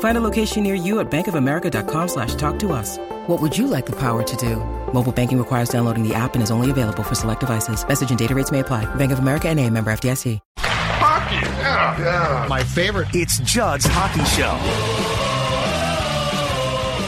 Find a location near you at bankofamerica.com slash talk to us. What would you like the power to do? Mobile banking requires downloading the app and is only available for select devices. Message and data rates may apply. Bank of America and a member FDIC. Hockey, yeah, yeah. My favorite. It's Judd's Hockey Show.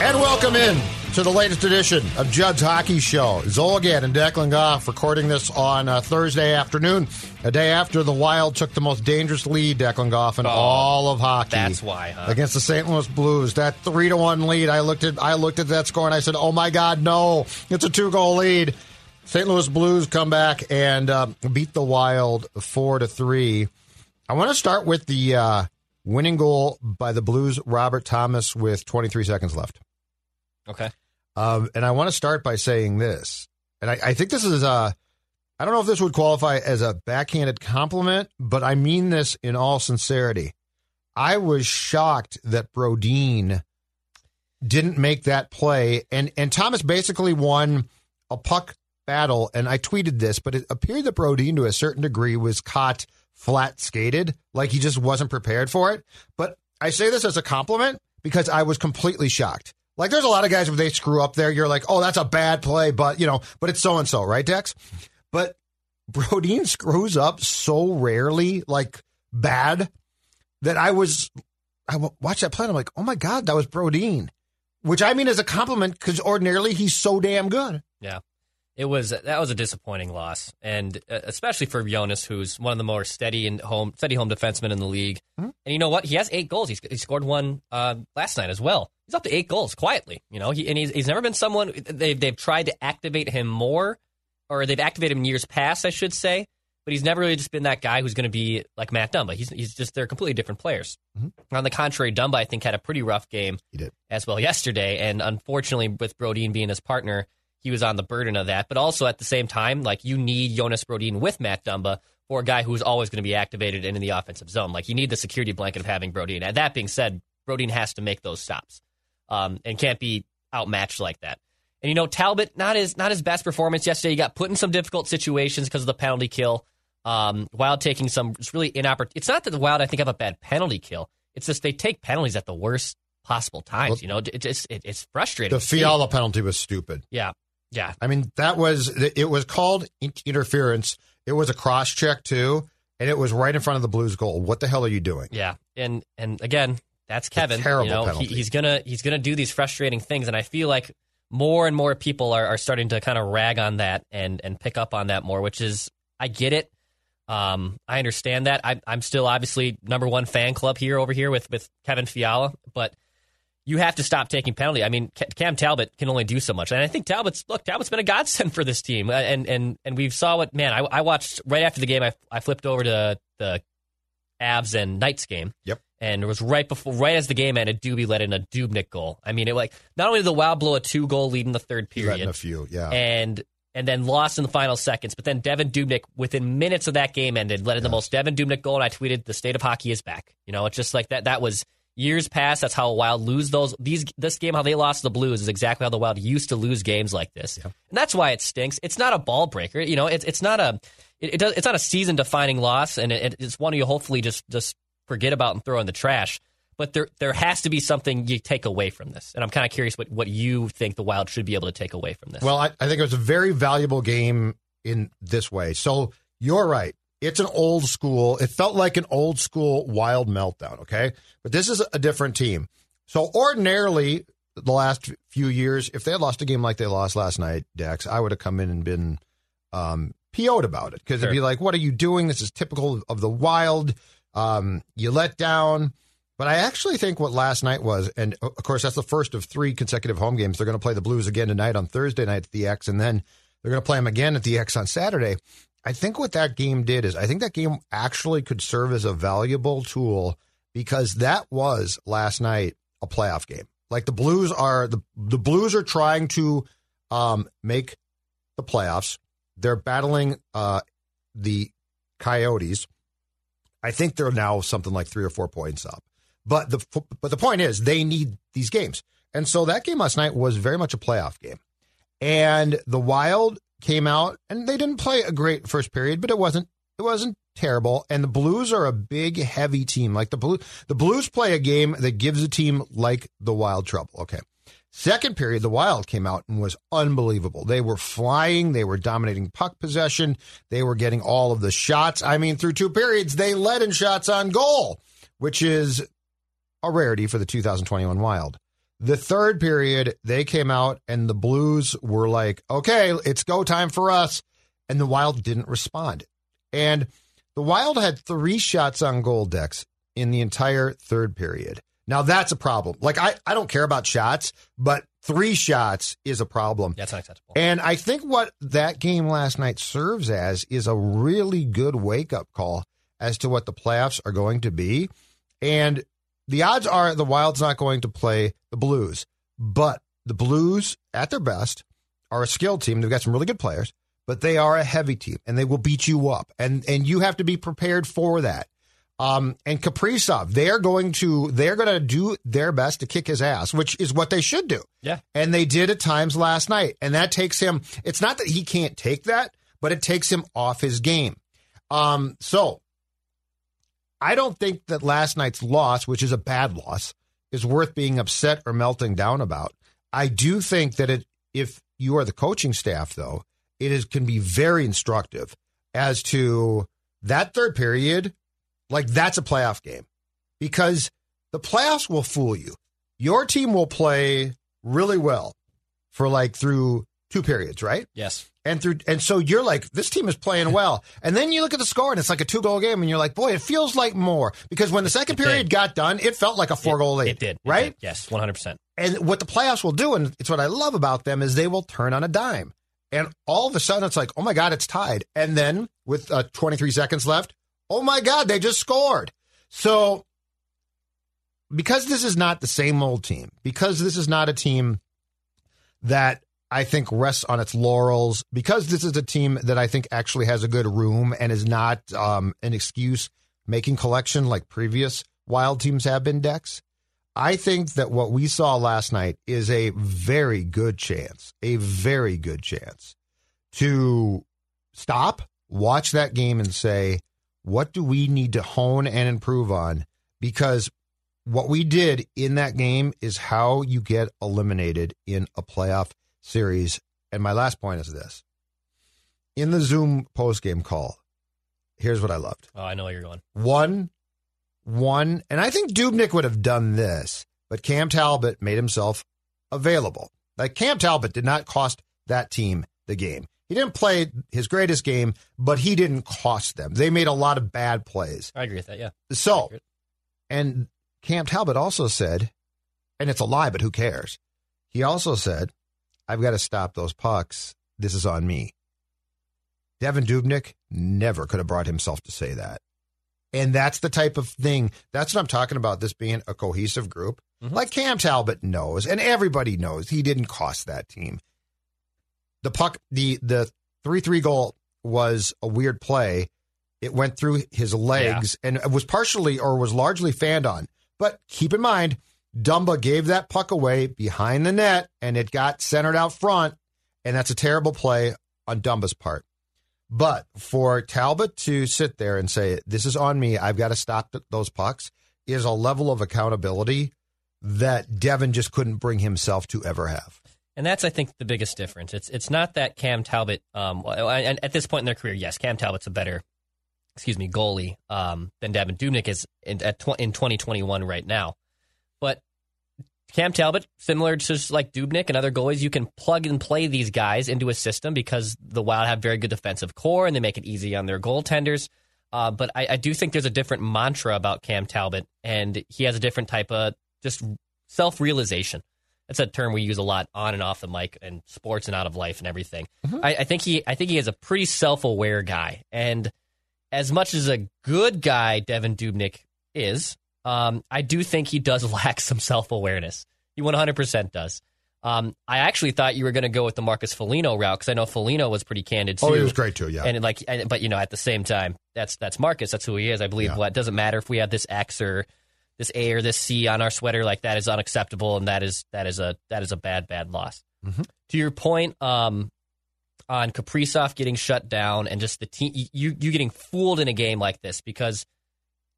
And welcome in to the latest edition of Judd's Hockey Show. Zulgad and Declan Goff recording this on uh, Thursday afternoon, a day after the Wild took the most dangerous lead, Declan Goff, in Oh, all of hockey. that's why, huh? Against the St. Louis Blues, that three to one lead. I looked at I looked at that score and I said, "Oh my God, no! It's a two goal lead." St. Louis Blues come back and uh, beat the Wild four to three. I want to start with the uh, winning goal by the Blues, Robert Thomas, with 23 seconds left. Okay. Um, and I want to start by saying this, and I, I think this is a, I don't know if this would qualify as a backhanded compliment, but I mean this in all sincerity. I was shocked that Brodin didn't make that play, and and Thomas basically won a puck battle. And I tweeted this, but it appeared that Brodin, to a certain degree, was caught flat skated, like he just wasn't prepared for it. But I say this as a compliment because I was completely shocked. Like there's a lot of guys when they screw up there, you're like, oh, that's a bad play, but you know, but it's so and so, right, Dex? But Brodin screws up so rarely, like bad, that I was I watched that play and I'm like, oh my god, that was Brodin, which I mean as a compliment because ordinarily he's so damn good. Yeah. It was that was a disappointing loss, and uh, especially for Jonas, who's one of the more steady and home steady home defensemen in the league. Mm-hmm. And you know what? He has eight goals. He's, he scored one uh, last night as well. He's up to eight goals quietly. You know, he, and he's, he's never been someone they've they've tried to activate him more, or they've activated him years past, I should say. But he's never really just been that guy who's going to be like Matt Dumba. He's he's just they're completely different players. On the contrary, Dumba I think had a pretty rough game He did. as well yesterday, and unfortunately, with Brodin being his partner, he was on the burden of that. But also at the same time, like you need Jonas Brodin with Matt Dumba for a guy who's always going to be activated and in the offensive zone. Like you need the security blanket of having Brodin. And that being said, Brodin has to make those stops um, and can't be outmatched like that. And you know, Talbot not his not his best performance yesterday. He got put in some difficult situations because of the penalty kill. Um, Wild taking some it's really inopportune. It's not that the Wild I think have a bad penalty kill. It's just they take penalties at the worst possible times. Well, you know, it, it's it, it's frustrating. The. Fiala penalty was stupid. Yeah, yeah, I mean, that was it was called interference. It was a cross check too, and it was right in front of the Blues goal. What the hell are you doing? yeah. And and again, that's Kevin. terrible you know, penalty. He, he's gonna he's gonna do these frustrating things, and I feel like more and more people are, are starting to kind of rag on that and and pick up on that more, which is I get it. Um, I understand that. I, I'm still obviously number one fan club here over here with with Kevin Fiala, but you have to stop taking penalty. I mean, Cam Talbot can only do so much, and I think Talbot's look. Talbot's been a godsend for this team, Uh, and and and we saw what man. I, I watched right after the game. I I flipped over to the Avs and Knights game. Yep. And it was right before, right as the game ended, Doobie let in a Dubnyk goal. I mean, it like not only did the Wild blow a two goal lead in the third period, a few, yeah. and and then lost in the final seconds. But then Devan Dubnyk, within minutes of that game ended, let in the most Devan Dubnyk goal, and I tweeted, "The state of hockey is back." You know, it's just like that. That was years past. That's how a Wild lose those. These this game, how they lost the Blues, is exactly how the Wild used to lose games like this, and that's why it stinks. It's not a ball breaker. You know, it's it's not a it, it does, it's not a season defining loss, and it, it's one you hopefully just just forget about and throw in the trash. But there there has to be something you take away from this, and I'm kind of curious what, what you think the Wild should be able to take away from this. Well, I, I think it was a very valuable game in this way. So you're right. It's an old school. It felt like an old school wild meltdown. Okay, but this is a different team. So ordinarily, the last few years, if they had lost a game like they lost last night, Dex, I would have come in and been um, PO'd about it because Sure. it'd be like, what are you doing? This is typical of the wild. Um, you let down. But I actually think what last night was, and of course, that's the first of three consecutive home games. They're going to play the Blues again tonight on Thursday night at the X, and then they're going to play them again at the X on Saturday. I think what that game did is, I think that game actually could serve as a valuable tool because that was last night a playoff game. Like the Blues are the the Blues are trying to um, make the playoffs. They're battling uh, the Coyotes. I think they're now something like three or four points up. But the but the point is they need these games, and so that game last night was very much a playoff game. And the Wild came out and they didn't play a great first period, but it wasn't it wasn't terrible. And the Blues are a big, heavy team. Like the Blue the Blues play a game that gives a team like the Wild trouble. Okay. Second period, the Wild came out and was unbelievable. They were flying, they were dominating puck possession, they were getting all of the shots. I mean, through two periods, they led in shots on goal, which is a rarity for the 2021 Wild. The third period, they came out and the Blues were like, okay, it's go time for us. And the Wild didn't respond. And the Wild had three shots on goal decks in the entire third period. Now that's a problem. Like I, I don't care about shots, but three shots is a problem. That's unacceptable. And I think what that game last night serves as is a really good wake up call as to what the playoffs are going to be. And the odds are the Wild's not going to play the Blues, but the Blues, at their best, are a skilled team. They've got some really good players, but they are a heavy team and they will beat you up. And and you have to be prepared for that. Um, and Kaprizov, they're going to they're going to do their best to kick his ass, which is what they should do. Yeah. And they did at times last night. And that takes him, it's not that he can't take that, but it takes him off his game. Um, so I don't think that last night's loss, which is a bad loss, is worth being upset or melting down about. I do think that it, if you are the coaching staff, though, it is can be very instructive as to that third period. Like that's a playoff game because the playoffs will fool you. Your team will play really well for like through two periods, right? yes. And through and so you're like, this team is playing well. And then you look at the score and it's like a two goal game, and you're like, boy, it feels like more. Because when the second It period did. got done, it felt like a four goal lead. It did. It Right? did. Yes, 100%. And what the playoffs will do, and it's what I love about them, is they will turn on a dime. And all of a sudden it's like, oh my God, it's tied. And then with uh, 23 seconds left, oh my God, they just scored. So because this is not the same old team, because this is not a team that I think rests on its laurels, because this is a team that I think actually has a good room and is not um, an excuse making collection like previous wild teams have been, Dex. I think that what we saw last night is a very good chance, a very good chance to stop, watch that game, and say, what do we need to hone and improve on? Because what we did in that game is how you get eliminated in a playoff series. And my last point is this in the Zoom postgame call, here's what I loved. Oh, I know where you're going. One, one, and I think Dubnyk would have done this, but Cam Talbot made himself available. Like Cam Talbot did not cost that team the game. He didn't play his greatest game, but he didn't cost them. They made a lot of bad plays. I agree with that. Yeah. So, and Cam Talbot also said, and it's a lie, but who cares? He also said, I've got to stop those pucks. This is on me. Devan Dubnyk never could have brought himself to say that. And that's the type of thing. That's what I'm talking about. This being a cohesive group. Mhm. Like Cam Talbot knows, and everybody knows he didn't cost that team. The puck, the the three three goal was a weird play. It went through his legs and it was partially or was largely fanned on. But keep in mind, Dumba gave that puck away behind the net and it got centered out front. And that's a terrible play on Dumba's part. But for Talbot to sit there and say, This is on me, I've got to stop those pucks, is a level of accountability that Devan just couldn't bring himself to ever have. And that's, I think, the biggest difference. It's it's not that Cam Talbot, um, and at this point in their career, yes, Cam Talbot's a better, excuse me, goalie um, than Devan Dubnyk is in, at tw- in 2021 right now. Cam Talbot, similar to like Dubnyk and other goalies, you can plug and play these guys into a system because the Wild have very good defensive core and they make it easy on their goaltenders. Uh, but I, I, do think there's a different mantra about Cam Talbot, and he has a different type of just self realization. That's a term we use a lot on and off the mic and sports and out of life and everything. Mm-hmm. I, I think he I think he is a pretty self aware guy, and as much as a good guy Devan Dubnyk is, um, I do think he does lack some self awareness. He 100% does. Um, I actually thought you were going to go with the Marcus Foligno route because I know Foligno was pretty candid too. Oh, he was great too, yeah. And like, and, but you know, at the same time, that's that's Marcus. That's who he is. I believe. Yeah. What doesn't matter if we have this X or this A or this C on our sweater, like that is unacceptable, and that is that is a that is a bad bad loss. Mm-hmm. To your point, um, on Kaprizov getting shut down and just the team, you you getting fooled in a game like this because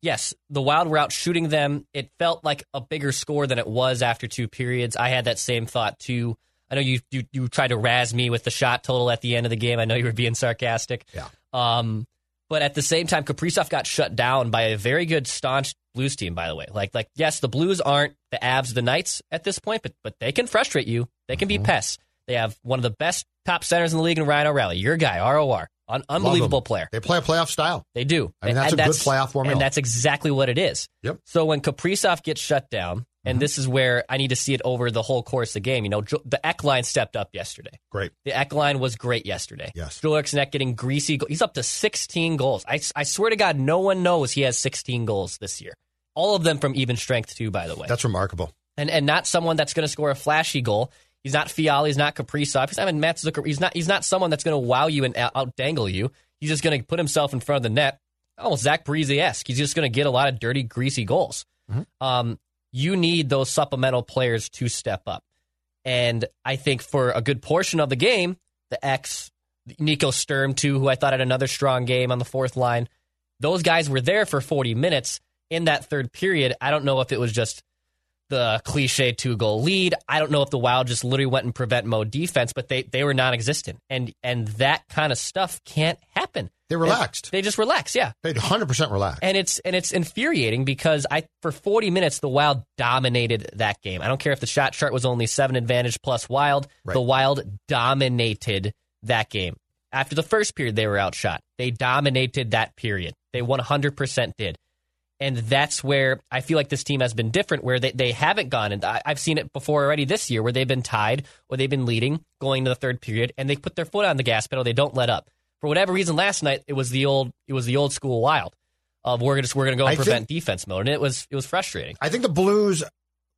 yes, the Wild were out shooting them. It felt like a bigger score than it was after two periods. I had that same thought too. I know you you, you tried to razz me with the shot total at the end of the game. I know you were being sarcastic. Yeah. Um, but at the same time, Kaprizov got shut down by a very good, staunch Blues team. By the way, like like yes, the Blues aren't the Avs, the Knights at this point, but but they can frustrate you. They can mm-hmm. be pests. They have one of the best top centers in the league in Ryan O'Reilly. Your guy, ROR. Un- unbelievable player. They play a playoff style. They do. I mean, that's and a that's, good playoff formula. And that's exactly what it is. Yep. So when Kaprizov gets shut down, and mm-hmm. this is where I need to see it over the whole course of the game. You know, the Ek line stepped up yesterday. Great. The Ek line was great yesterday. Yes. Joel Eriksson getting greasy. He's up to 16 goals. I, I swear to God, no one knows he has 16 goals this year. All of them from even strength, too, by the way. That's remarkable. And and not someone that's going to score a flashy goal. He's not Fiala. He's not Kaprizov. He's not even Matt Zucker. He's not. He's not someone that's going to wow you and out dangle you. He's just going to put himself in front of the net, almost Zach Parise esque. He's just going to get a lot of dirty, greasy goals. Mm-hmm. Um, you need those supplemental players to step up. And I think for a good portion of the game, the X, Nico Sturm, too, who I thought had another strong game on the fourth line, those guys were there for 40 minutes in that third period. I don't know if it was just the cliche two goal lead. I don't know if the Wild just literally went in prevent mode defense, but they, they were non existent. And and that kind of stuff can't happen. They relaxed. They, they just relax, yeah. They 100% relaxed. And it's and it's infuriating because I for 40 minutes the Wild dominated that game. I don't care if the shot chart was only 7 advantage plus Wild. Right. The Wild dominated that game. After the first period they were outshot. They dominated that period. They 100% did. And that's where I feel like this team has been different, where they, they haven't gone. And I, have seen it before already this year, where they've been tied or they've been leading going to the third period, and they put their foot on the gas pedal. They don't let up. For whatever reason, last night it was the old it was the old school wild of we're just we're going to go and prevent think, defense mode, and it was it was frustrating. I think the Blues.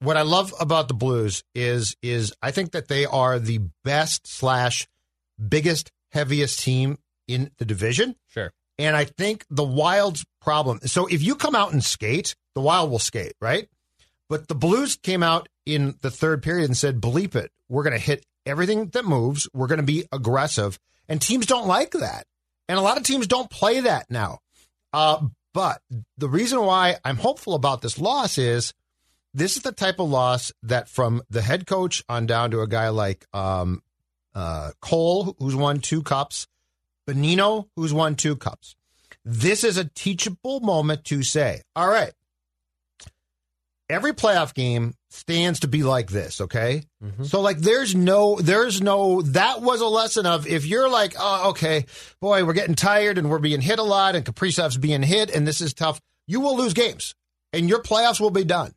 What I love about the Blues is is I think that they are the best slash biggest heaviest team in the division. Sure. And I think the Wild's problem. So if you come out and skate, the Wild will skate, right? But the Blues came out in the third period and said, bleep it. We're going to hit everything that moves. We're going to be aggressive. And teams don't like that. And a lot of teams don't play that now. Uh, but the reason why I'm hopeful about this loss is this is the type of loss that from the head coach on down to a guy like um, uh, Cole, who's won two cups, Bonino, who's won two cups. This is a teachable moment to say, all right, every playoff game stands to be like this, okay? Mm-hmm. So like there's no there's no that was a lesson of if you're like, oh, okay, boy, we're getting tired and we're being hit a lot and Kaprizov's being hit and this is tough, you will lose games and your playoffs will be done.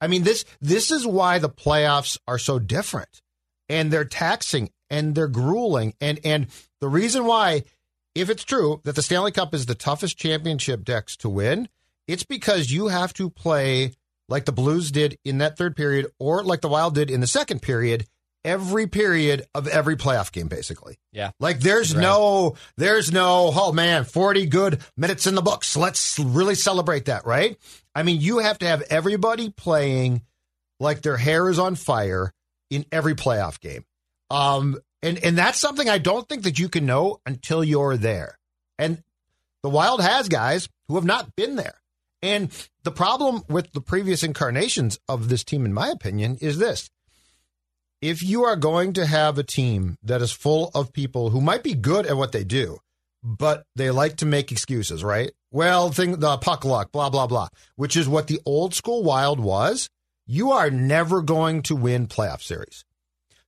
I mean, this this is why the playoffs are so different and they're taxing and they're grueling. And and the reason why, if it's true that the Stanley Cup is the toughest championship decks to win, it's because you have to play like the Blues did in that third period, or like the Wild did in the second period, every period of every playoff game, basically. Yeah. Like there's right. no, there's no, oh man, 40 good minutes in the books. Let's really celebrate that, right? I mean, you have to have everybody playing like their hair is on fire in every playoff game. Um, and, and that's something I don't think that you can know until you're there. And the Wild has guys who have not been there. And the problem with the previous incarnations of this team, in my opinion, is this. If you are going to have a team that is full of people who might be good at what they do, but they like to make excuses, right? Well, thing the puck luck, blah blah blah, which is what the old school Wild was. You are never going to win playoff series.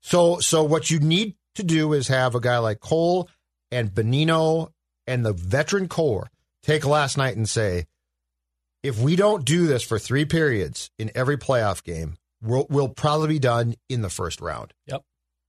So, so what you need to do is have a guy like Cole and Bonino and the veteran core take last night and say, if we don't do this for three periods in every playoff game, we'll, we'll probably be done in the first round. Yep.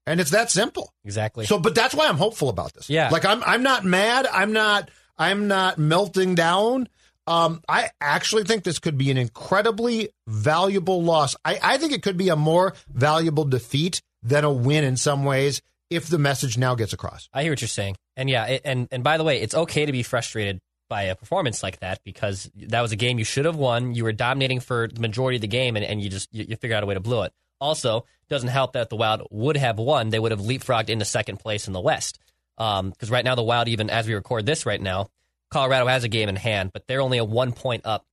And it's that simple. Exactly. So, but that's why I'm hopeful about this. Yeah. Like I'm, I'm not mad. I'm not, I'm not melting down. Um, I actually think this could be an incredibly valuable loss. I, I think it could be a more valuable defeat than a win in some ways if the message now gets across. I hear what you're saying, and yeah, it, and and by the way, it's okay to be frustrated by a performance like that because that was a game you should have won. You were dominating for the majority of the game, and, and you just you, you figure out a way to blow it. Also, doesn't help that the Wild would have won; they would have leapfrogged into second place in the West. Because um, right now, the Wild, even as we record this right now, Colorado has a game in hand, but they're only a one point up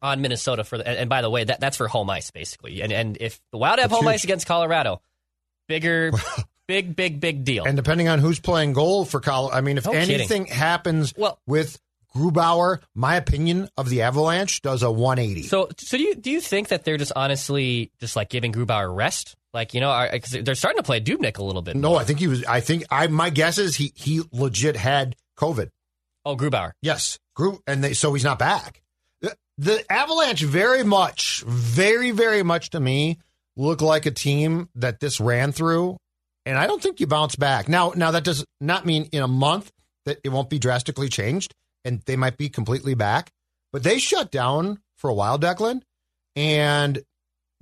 on Minnesota for the, and, by the way, that that's for home ice basically. And and if the Wild have That's home huge. ice against Colorado, bigger, big, big, big deal. And depending on who's playing goal for Colorado, I mean, if No kidding. anything happens Well- with Grubauer, my opinion of the Avalanche does a 180. So, so do you do you think that they're just honestly just like giving Grubauer rest? Like you know, because they're starting to play Dubnyk a little bit. no, more. I think he was. I think I. My guess is he he legit had COVID. Oh, Grubauer. Yes, Gru, and they, so he's not back. The, the Avalanche very much, very, very much to me look like a team that this ran through, and I don't think you bounce back. Now, now that does not mean in a month that it won't be drastically changed, and they might be completely back. But they shut down for a while, Declan, and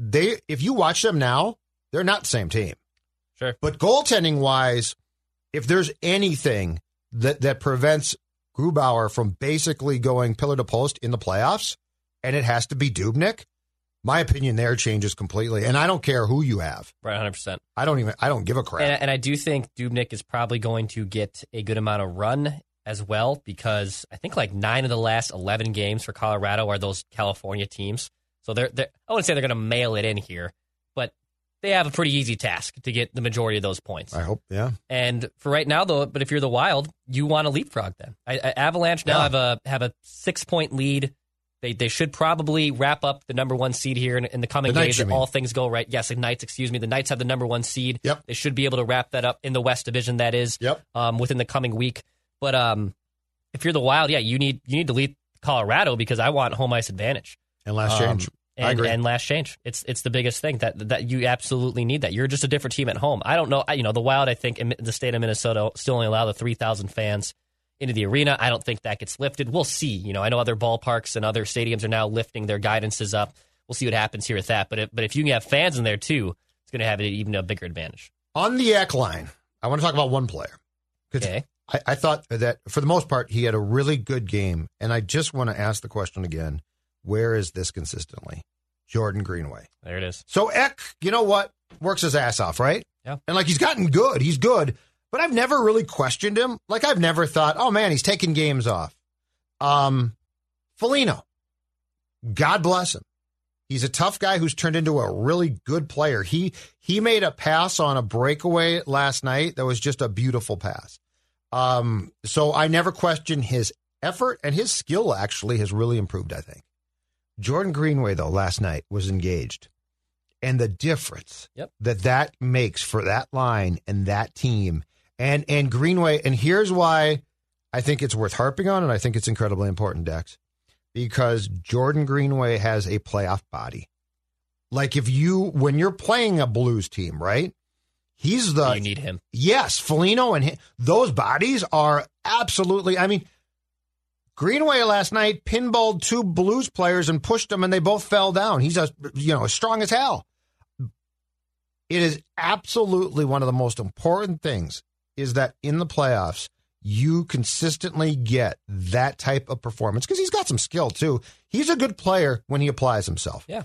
they. If you watch them now, they're not the same team. Sure. But goaltending wise, if there's anything that that prevents Grubauer from basically going pillar to post in the playoffs, and it has to be Dubnyk, my opinion there changes completely. And I don't care who you have. Right, hundred percent. I don't even. I don't give a crap. And, and I do think Dubnyk is probably going to get a good amount of run as well because I think like nine of the last eleven games for Colorado are those California teams. So they're, they're I wouldn't say they're going to mail it in here, but they have a pretty easy task to get the majority of those points. I hope. Yeah. And for right now, though, but if you're the Wild, you want to leapfrog them. I, I, Avalanche now Yeah. have a have a six point lead. They they should probably wrap up the number one seed here in, in the coming The days if all things go right. Yes, the Knights. Excuse me. The Knights have the number one seed. Yep. They should be able to wrap that up in the West Division. That is. Yep. Um, within the coming week. But um, if you're the Wild, yeah, you need you need to lead Colorado because I want home ice advantage. And last Um, change. I and, and last change. It's it's the biggest thing that that you absolutely need. That you're just a different team at home. I don't know. I, you know, the Wild. I think in the state of Minnesota still only allow the three thousand fans into the arena. I don't think that gets lifted. We'll see. You know, I know other ballparks and other stadiums are now lifting their guidances up. We'll see what happens here with that. But if, but if you can have fans in there too, it's going to have an even a bigger advantage. On the Ek line, I want to talk about one player. Okay. I, I thought that for the most part, he had a really good game. And I just want to ask the question again where is this consistently? Jordan Greenway. There it is. So Ek, you know what? Works his ass off, right? Yeah. And like he's gotten good. He's good. But I've never really questioned him. Like I've never thought, oh man, he's taking games off. Um Foligno. God bless him. He's a tough guy who's turned into a really good player. He he made a pass on a breakaway last night that was just a beautiful pass. Um, so I never questioned his effort and his skill actually has really improved, I think. Jordan Greenway though last night was engaged. And the difference Yep. that that makes for that line and that team and and Greenway and here's why I think it's worth harping on and I think it's incredibly important Dex because Jordan Greenway has a playoff body. Like if you when you're playing a Blues team, right? He's the you need him. Yes, Foligno and hi those bodies are absolutely. I mean, Greenway last night pinballed two Blues players and pushed them, and they both fell down. He's a you know as strong as hell. It is absolutely one of the most important things is that in the playoffs you consistently get that type of performance because he's got some skill too. He's a good player when he applies himself Yeah.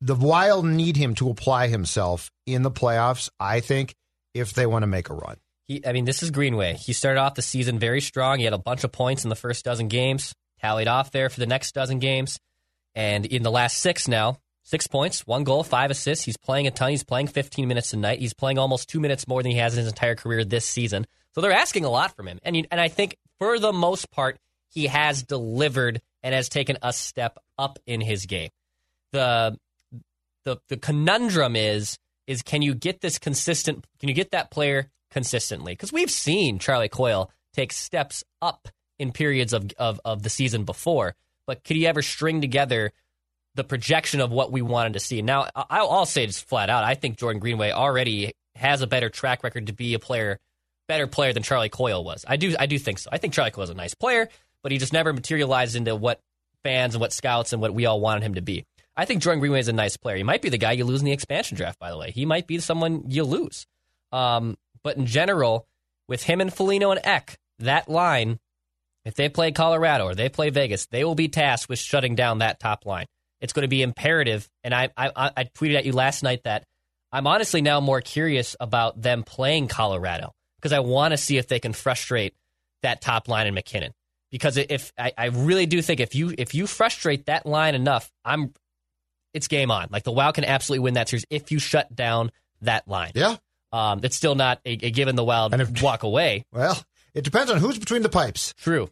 the Wild need him to apply himself in the playoffs, I think, if they want to make a run. He, I mean, this is Greenway. He started off the season very strong. He had a bunch of points in the first dozen games, tallied off there for the next dozen games. And in the last six now, six points, one goal, five assists. He's playing a ton. He's playing 15 minutes a night. He's playing almost two minutes more than he has in his entire career this season. So they're asking a lot from him. And, you, and I think for the most part, he has delivered and has taken a step up in his game. The the the conundrum is is can you get this consistent? Can you get that player consistently? Because we've seen Charlie Coyle take steps up in periods of, of of the season before, but could he ever string together the projection of what we wanted to see? Now, I'll, I'll say just flat out, I think Jordan Greenway already has a better track record to be a player, better player than Charlie Coyle was. I do I do think so. I think Charlie Coyle is a nice player, but he just never materialized into what fans and what scouts and what we all wanted him to be. I think Jordan Greenway is a nice player. He might be the guy you lose in the expansion draft, by the way. He might be someone you lose. Um, but in general, with him and Foligno and Ek, that line, if they play Colorado or they play Vegas, they will be tasked with shutting down that top line. It's going to be imperative. And I, I, I tweeted at you last night that I'm honestly now more curious about them playing Colorado because I want to see if they can frustrate that top line in MacKinnon. Because if I, I really do think if you if you frustrate that line enough, I'm it's game on. Like the Wild can absolutely win that series if you shut down that line. Yeah. Um, it's still not a, a given the Wild and if, walk away. Well, it depends on who's between the pipes. True.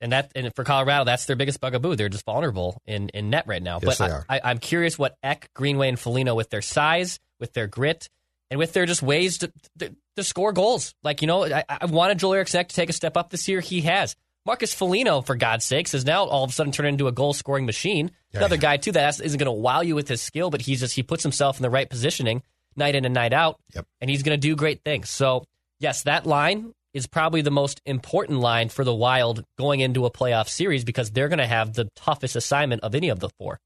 And that and for Colorado, that's their biggest bugaboo. They're just vulnerable in, in net right now. Yes, but they are. I, am curious what Ek, Greenway, and Foligno, with their size, with their grit, and with their just ways to, to, to score goals. Like, you know, I, I wanted Joel Eriksson to take a step up this year. He has. Marcus Foligno, for God's sakes, has now all of a sudden turned into a goal scoring machine. Yeah, Another yeah. guy too that isn't going to wow you with his skill, but he's just he puts himself in the right positioning night in and night out, yep. and he's going to do great things. So yes, that line is probably the most important line for the Wild going into a playoff series because they're going to have the toughest assignment of any of the four.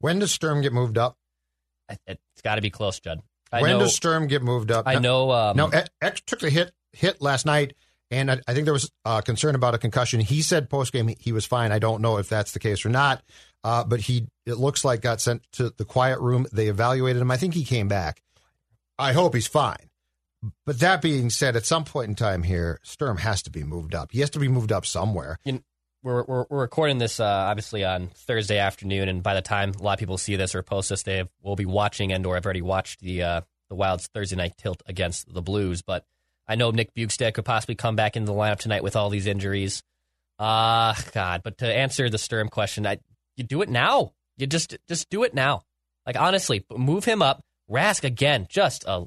When does Sturm get moved up? It's got to be close, Judd. I when know, does Sturm get moved up? I know. Um, no, X took a hit hit last night and I, I think there was uh, concern about a concussion. He said post game he, he, was fine. I don't know if that's the case or not, uh, but he it looks like got sent to the quiet room. They evaluated him. I think he came back. I hope he's fine. But that being said, at some point in time here, Sturm has to be moved up. He has to be moved up somewhere. You know, we're, we're, we're recording this uh, obviously on Thursday afternoon, and by the time a lot of people see this or post this, they will be watching and or have already watched the uh, the Wild's Thursday night tilt against the Blues. But I know Nick Bjugstad could possibly come back into the lineup tonight with all these injuries. Ah, uh, God! But to answer the Sturm question, I, you do it now. You just just do it now. Like honestly, move him up. Rask again, just a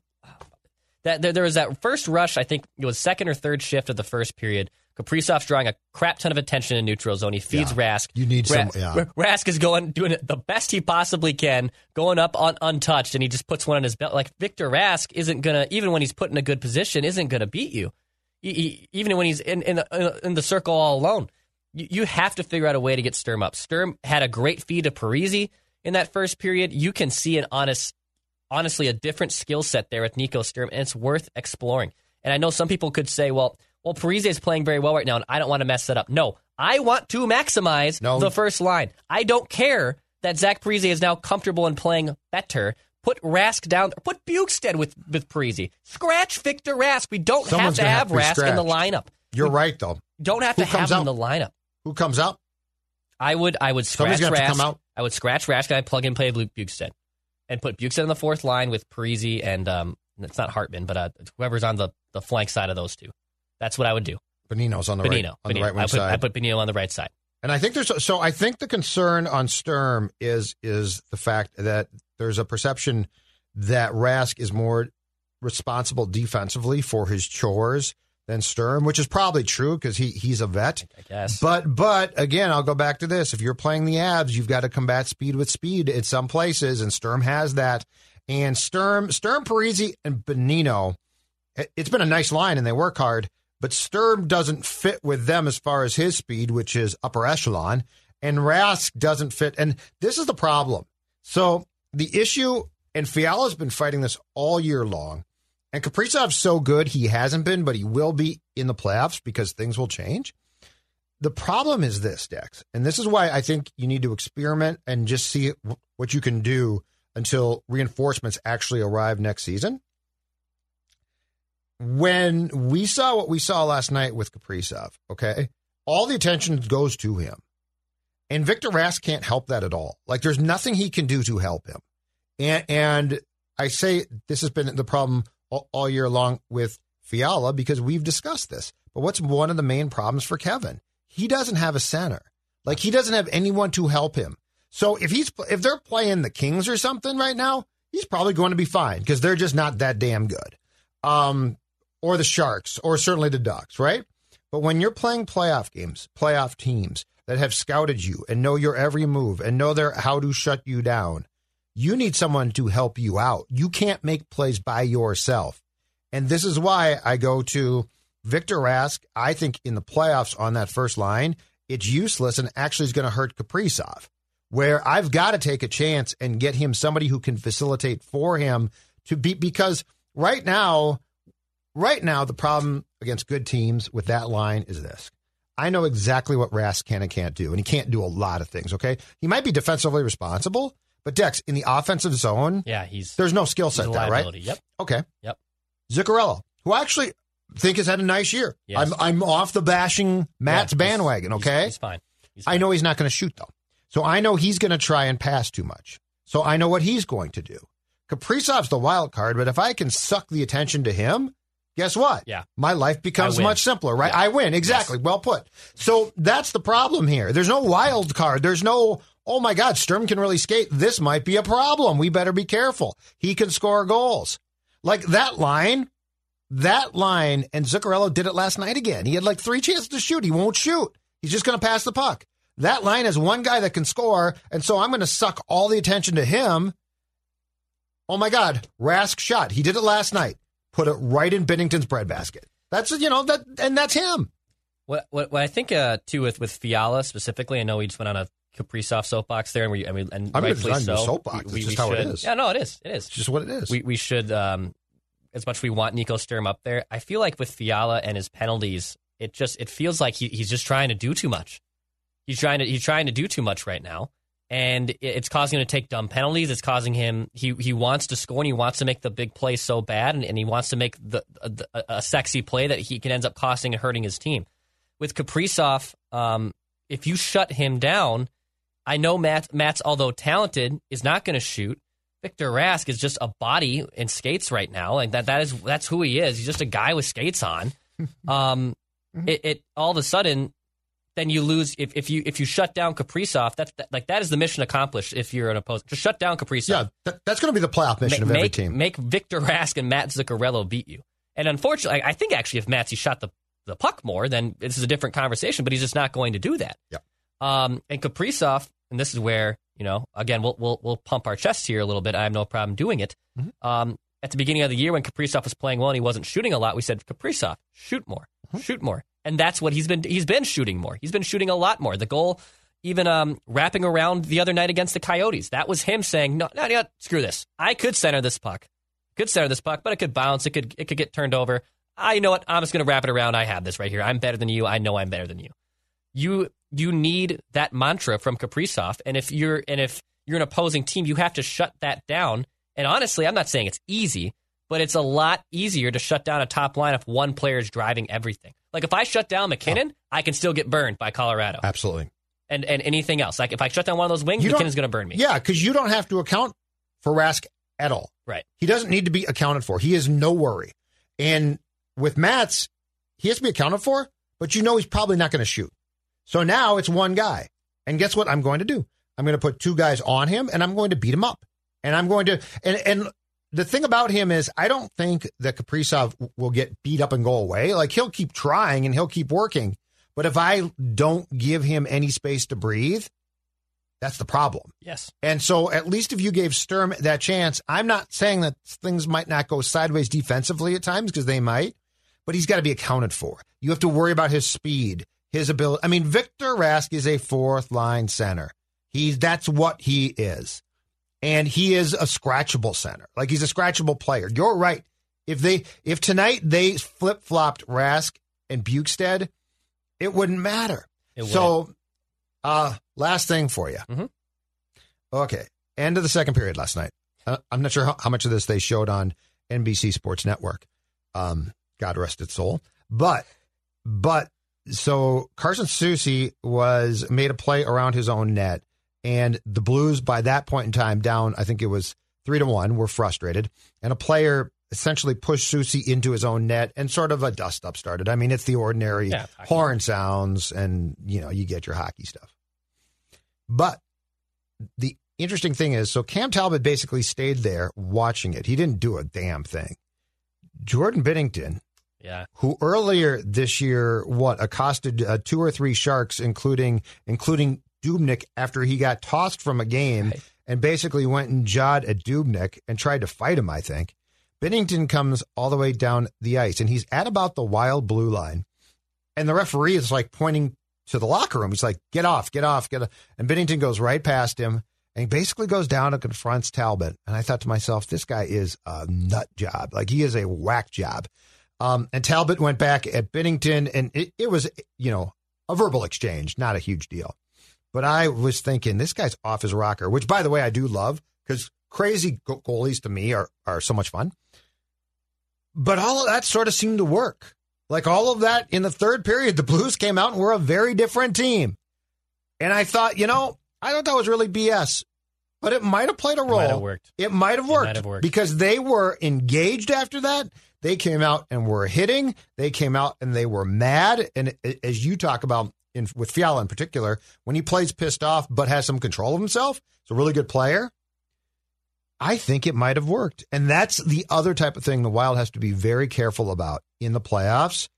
that there, there was that first rush. I think it was second or third shift of the first period. Kaprizov's drawing a crap ton of attention in neutral zone. He feeds yeah. Rask. You need Ra- some. Yeah. Rask is going doing it the best he possibly can, going up un- untouched, and he just puts one on his belt. Like Victor Rask isn't gonna, even when he's put in a good position, isn't gonna beat you. He, he, even when he's in in the, in the circle all alone, you, you, have to figure out a way to get Sturm up. Sturm had a great feed to Parise in that first period. You can see an honest, honestly, a different skill set there with Nico Sturm, and it's worth exploring. And I know some people could say, well well, Parise is playing very well right now, and I don't want to mess that up. No, I want to maximize no. the first line. I don't care that Zach Parise is now comfortable in playing better. Put Rask down. Put Bjugstad with with Parise. Scratch Victor Rask. We don't Someone's have to have, have to Rask in the lineup. You're we right, though. Don't have Who to have him out? in the lineup. Who comes out? I would. I would scratch Rask. I would scratch Rask. and I'd plug in play Luke Bjugstad, and put Bjugstad in the fourth line with Parise and um, it's not Hartman, but uh, whoever's on the the flank side of those two. That's what I would do. Bonino's on the Bonino, right on Bonino. the right I put, side. I put Bonino on the right side. And I think there's so I think the concern on Sturm is is the fact that there's a perception that Rask is more responsible defensively for his chores than Sturm, which is probably true because he he's a vet. I guess. But but again, I'll go back to this. If you're playing the Avs, you've got to combat speed with speed in some places, and Sturm has that. And Sturm, Sturm, Parise and Bonino, it's been a nice line, and they work hard but Sturm doesn't fit with them as far as his speed, which is upper echelon, and Rask doesn't fit. And this is the problem. So the issue, and Fiala's been fighting this all year long, and Kaprizov's so good he hasn't been, but he will be in the playoffs because things will change. The problem is this, Dex, and this is why I think you need to experiment and just see what you can do until reinforcements actually arrive next season when we saw what we saw last night with Kaprizov, okay, all the attention goes to him. And Victor Rask can't help that at all. Like there's nothing he can do to help him. And, and I say this has been the problem all, year long with Fiala because we've discussed this. But what's one of the main problems for Kevin? He doesn't have a center. Like he doesn't have anyone to help him. So if he's if they're playing the Kings or something right now, he's probably going to be fine because they're just not that damn good. Um, or the Sharks, or certainly the Ducks, right? But when you're playing playoff games, playoff teams that have scouted you and know your every move and know their how to shut you down, you need someone to help you out. You can't make plays by yourself. And this is why I go to Victor Rask. I think in the playoffs on that first line, it's useless and actually is going to hurt Kaprizov. Where I've got to take a chance and get him somebody who can facilitate for him to be because right now, right now the problem against good teams with that line is this. I know exactly what Rask can and can't do, and he can't do a lot of things. Okay, he might be defensively responsible, but Dex in the offensive zone, Yeah, he's there's no skill he's set there, right? Yep. Okay, Yep. Zuccarello, who I actually think has had a nice year. Yes. I'm I'm off the bashing Matt's Yeah, bandwagon. Okay, He's, fine. He's I know he's not going to shoot though, so I know he's going to try and pass too much. So I know what he's going to do. Kaprizov's the wild card, but if I can suck the attention to him, guess what? Yeah. my life becomes much simpler, right? Yeah. I win exactly. Well put. So that's the problem here. There's no wild card. There's no. Oh my God, Sturm can really skate. This might be a problem. We better be careful. He can score goals. Like that line, that line, and Zuccarello did it last night again. He had like three chances to shoot. He won't shoot. He's just going to pass the puck. That line has one guy that can score, and so I'm going to suck all the attention to him. Oh my God, Rask shot. He did it last night. Put it right in Binnington's breadbasket. That's you know that, and that's him. What, what, what I think uh, too with with Fiala specifically, I know we just went on a Kaprizov soapbox there, and we, and, we, and I mean, it's rightfully not even a so. soapbox. It's just how it should- is. Yeah, no, it is. It is. It's just what it is. We we should um, as much as we want Nico Sturm up there. I feel like with Fiala and his penalties, it just it feels like he, he's just trying to do too much. He's trying to he's trying to do too much right now, and it- it's causing him to take dumb penalties. It's causing him he he wants to score and he wants to make the big play so bad, and, and he wants to make the, the a, a sexy play that he can ends up costing and hurting his team. With Kaprizov, um, if you shut him down, I know Matt Matt's although talented is not going to shoot. Victor Rask is just a body in skates right now. Like that that is that's who he is. He's just a guy with skates on. Um, it, it all of a sudden, then you lose if, if you if you shut down Kaprizov. That's that, like that is the mission accomplished. If you're an opponent, just shut down Kaprizov. yeah, that, that's going to be the playoff mission of make, every team. Make Victor Rask and Mats Zuccarello beat you. And unfortunately, I I think actually if Matsy shot the, the puck more, then this is a different conversation, but he's just not going to do that. Yep. Um, and Kaprizov, and this is where, you know, again, we'll, we'll, we'll pump our chests here a little bit. I have no problem doing it. Mm-hmm. Um, at the beginning of the year when Kaprizov was playing well and he wasn't shooting a lot, we said, Kaprizov, shoot more, Mm-hmm. shoot more. And that's what he's been, he's been shooting more. He's been shooting a lot more. The goal, even um, wrapping around the other night against the Coyotes, that was him saying, no, no, no, screw this. I could center this puck. Could center this puck, but it could bounce. It could, it could get turned over. I you know what. I'm just going to wrap it around. I have this right here. I'm better than you. I know I'm better than you. You you need that mantra from Kaprizov, and if you're and if you're an opposing team, you have to shut that down. And honestly, I'm not saying it's easy, but it's a lot easier to shut down a top line if one player is driving everything. Like if I shut down MacKinnon, I can still get burned by Colorado, Absolutely. and and anything else. Like if I shut down one of those wings, You MacKinnon's going to burn me. Yeah, because you don't have to account for Rask at all. Right. He doesn't need to be accounted for. He is no worry. And with Matt's, he has to be accounted for, but you know he's probably not going to shoot. So now it's one guy. And guess what I'm going to do? I'm going to put two guys on him and I'm going to beat him up. And I'm going to and and the thing about him is I don't think that Kaprizov will get beat up and go away. Like he'll keep trying and he'll keep working. But if I don't give him any space to breathe, that's the problem. Yes. And so, at least if you gave Sturm that chance, I'm not saying that things might not go sideways defensively at times because they might, but he's got to be accounted for. You have to worry about his speed, his ability. I mean, Victor Rask is a fourth line center. He's that's what he is, and he is a scratchable center. Like he's a scratchable player. You're right. If they if tonight they flip flopped Rask and Bjugstad, it wouldn't matter. It so, uh, last thing for you. Mm-hmm. Okay, end of the second period last night. Uh, I'm not sure how, how much of this they showed on NBC Sports Network. Um, God rest its soul. But, but so Carson Soucy was made a play around his own net, and the Blues by that point in time down, I think it was three to one, were frustrated, and a player essentially pushed Soucy into his own net, and sort of a dust up started. I mean, it's the ordinary Yeah, horn sounds, and you know you get your hockey stuff. But the interesting thing is, so Cam Talbot basically stayed there watching it. He didn't do a damn thing. Jordan Binnington, Yeah. who earlier this year, what accosted uh, two or three sharks, including including Dubnyk, after he got tossed from a game Right. and basically went and jawed at Dubnyk and tried to fight him. I think Binnington comes all the way down the ice and he's at about the wild blue line, and the referee is like pointing to the locker room. He's like, "Get off, get off, get off!" And Binnington goes right past him and he basically goes down and confronts Talbot. And I thought to myself, this guy is a nut job. Like he is a whack job. Um, and Talbot went back at Binnington, and it, it was, you know, a verbal exchange, not a huge deal. But I was thinking, this guy's off his rocker, which, by the way, I do love because crazy go- goalies to me are, are so much fun. But all of that sort of seemed to work. Like all of that in the third period, the Blues came out and were a very different team. And I thought, you know, I thought that was really BS, but it might have played a role. might have worked. It might have worked, might have worked. because they were engaged after that. They came out and were hitting. They came out and they were mad. And as you talk about in, with Fiala in particular, when he plays pissed off but has some control of himself, he's a really good player. I think it might have worked. And that's the other type of thing the Wild has to be very careful about in the playoffs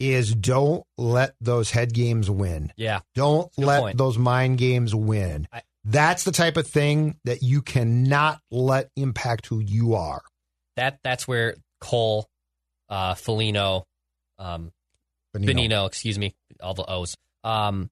is don't let those head games win. Yeah. Don't let point. those mind games win. I- That's the type of thing that you cannot let impact who you are. That that's where Cole, uh, Foligno, um, Bonino, excuse me, all the O's. Um,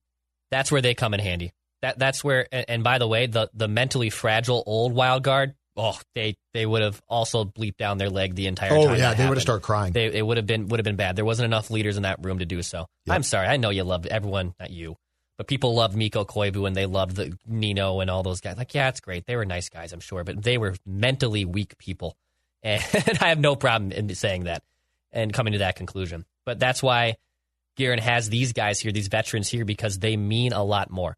that's where they come in handy. That that's where, and, and by the way, the the mentally fragile old wild guard, oh, they they would have also bleeped down their leg the entire Oh time. yeah, they would have started crying. They it would have been would have been bad. There wasn't enough leaders in that room to do so. Yep. I'm sorry. I know you loved everyone, not you, but people loved Mikko Koivu and they loved the Nino and all those guys. Like, yeah, it's great. They were nice guys, I'm sure, but they were mentally weak people, and I have no problem in saying that and coming to that conclusion. But that's why Guerin has these guys here, these veterans here, because they mean a lot more.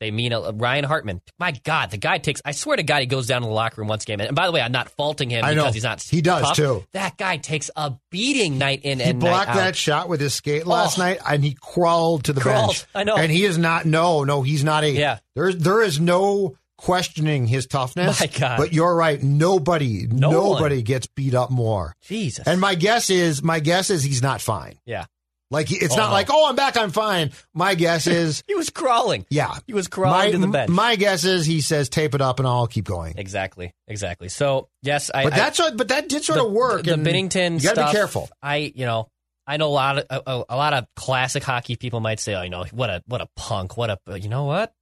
They mean a, Ryan Hartman. My God, the guy takes. I swear to God, he goes down to the locker room once game. And by the way, I'm not faulting him I because know. he's not. He does, tough. too. That guy takes a beating night in he and night out. Blocked that shot with his skate last Oh. night, and he crawled to the Crawled. bench. I know. and he is not. No, no, he's not a. Yeah. there's there is no questioning his toughness. My God. But you're right. Nobody, No nobody one. gets beat up more. Jesus. And my guess is, my guess is he's not fine. yeah, Like it's Oh, not no. like, oh, I'm back, I'm fine. My guess is, he was crawling. yeah, He was crawling my, to the bench. My guess is he says tape it up and I'll keep going. exactly, exactly. So yes, I. But I- that's what, but that did sort the, of work. The, and Binnington you got to stuff, be careful. I, you know, I know a lot of a, a lot of classic hockey people might say, oh, you know, what a what a punk, what a. You know what?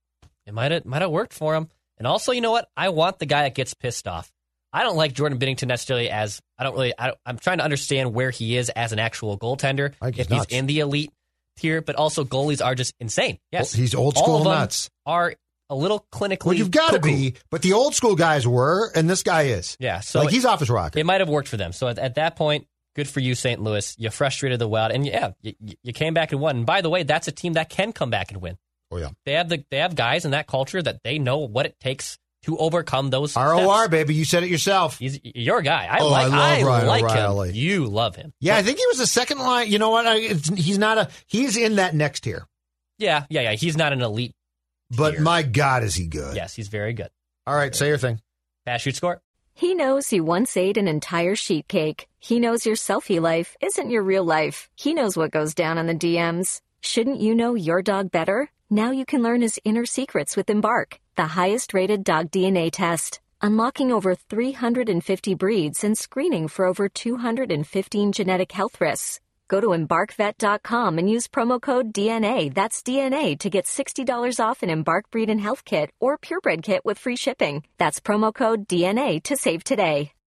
It might have might have worked for him. And also, you know what? I want the guy that gets pissed off. I don't like Jordan Binnington necessarily as I don't really. I don't, I'm trying to understand where he is as an actual goaltender. I think he's if he's in the elite tier, but also goalies are just insane. Oh, yes, He's old All school of them nuts. Are a little clinically. Well, you've got to be, but the old school guys were, and this guy is. Yeah. So like he's off his rocker. it might have worked for them. So at, at that point, good for you, St. Louis. You frustrated the Wild, and yeah, you, you came back and won. And by the way, that's a team that can come back and win. Oh yeah, They have the they have guys in that culture that they know what it takes to overcome those. ROR steps. baby, you said it yourself. He's your guy. I Oh, like. I love Ryan like O'Reilly. him. You love him. Yeah, I think he was the second line. You know what? I, it's, he's not a. He's in that next tier. Yeah, yeah, yeah. He's not an elite. But Tier. my God, is he good? Yes, he's very good. All right, say your thing. Pass shoot score. He knows you once ate an entire sheet cake. He knows your selfie life isn't your real life. He knows what goes down on the DMs. Shouldn't you know your dog better? Now you can learn his inner secrets with Embark, the highest rated dog DNA test. Unlocking over 350 breeds and screening for over 215 genetic health risks. Go to embarkvet.com and use promo code DNA, that's DNA, to get $60 off an Embark Breed and Health Kit or Purebred Kit with free shipping. That's promo code DNA to save today.